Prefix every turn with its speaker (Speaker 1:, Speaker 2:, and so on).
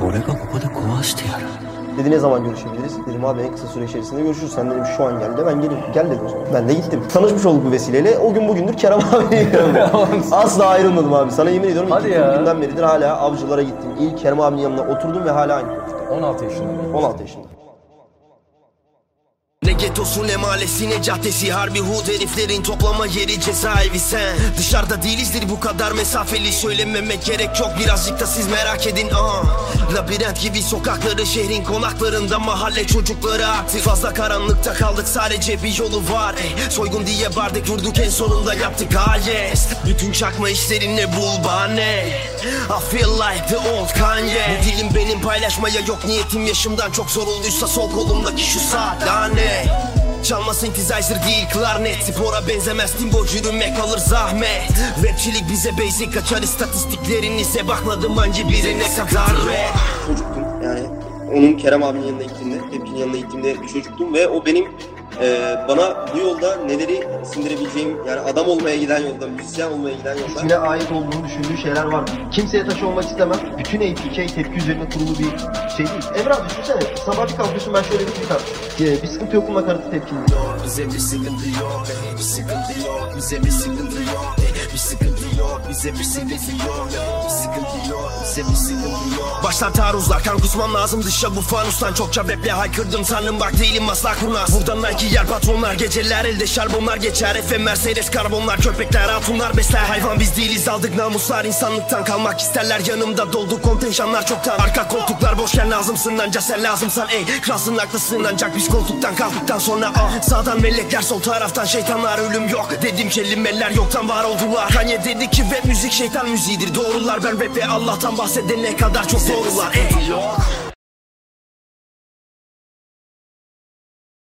Speaker 1: 俺がここで壊してやる
Speaker 2: Dedi ne zaman görüşebiliriz? Dedim abi en kısa süre içerisinde görüşürüz. Sen dedim şu an gel de ben geleyim. Gel dedi o zaman. Ben de gittim. Tanışmış olduk bu vesileyle. O gün bugündür Kerem abiyi görüyorum. Asla ayrılmadım abi. Sana yemin ediyorum.
Speaker 3: Hadi
Speaker 2: gittiğim
Speaker 3: ya.
Speaker 2: günden beridir hala avcılara gittim. İlk Kerem abinin yanına oturdum ve hala aynı.
Speaker 3: 16 yaşında.
Speaker 2: 16 yaşında.
Speaker 4: Ne getosu ne mahallesi ne caddesi. Harbi hud heriflerin toplama yeri cezaevi. Sen Dışarıda değilizdir bu kadar mesafeli. Söylememek gerek yok birazcık da siz merak edin. Aa. Labirent gibi sokakları şehrin konaklarında Mahalle çocukları artık fazla karanlıkta kaldık Sadece bir yolu var. Ey. Soygun diye bardak vurduk en sonunda yaptık. Ah yes. Bütün çakma işlerinle bul bahane I feel like the old Kanye. Bu dilim benim paylaşmaya yok niyetim. Yaşımdan çok sorulduysa sol kolumdaki şu saat Daha ne? Çalma synthesizer değil klarnet Spora benzemez timbo yürümek alır zahmet Rapçilik bize basic kaçar istatistiklerinize Bakmadım hangi birine kadar rap
Speaker 2: Çocuktum yani. Onun Kerem abinin yanına gittiğimde, Tepki'nin yanına gittiğimde bir çocuktum ve o benim e, bana bu yolda neleri sindirebileceğim yani adam olmaya giden yolda, müzisyen olmaya giden yolda
Speaker 5: ismine ait olduğunu düşündüğü şeyler var. Kimseye taş olmak istemem. Bütün APK tepki üzerine kurulu bir şey değil. Emrah düşünsene sabah bir kalkıyorsun ben şöyle bir attım. Ee, bir sıkıntı yok mu nakaratı tepkili.
Speaker 4: Bize bir sıkıntı yok bir sıkıntı yok Bize bir sıkıntı yok bir sıkıntı yok Bize bir sıkıntı yok bir sıkıntı yok Baştan taarruzlar kan kusmam lazım dışa. Bu fanustan Çokça raple haykırdım sandım. Bak değilim asla kurnaz. Buradan Nike yer patronlar geceler elde şarbonlar geçer. Efe Mercedes karbonlar köpekler hatunlar besler. Hayvan biz değiliz aldık namuslar. İnsanlıktan kalmak isterler Yanımda doldu kontenjanlar çoktan. Arka koltuklar boşken lazımsın anca sen lazımsan. Ey Kralsın haklısın ancak biz koltuktan kalktıktan sonra ah. Sağdan melekler sol taraftan şeytanlar. Ölüm yok Dedim kelimeler yoktan var oldular. Kanye dedi ki rap müzik şeytan müziğidir. Doğrular ben rap ve Allah'tan bahsedene kadar çok doğrular ey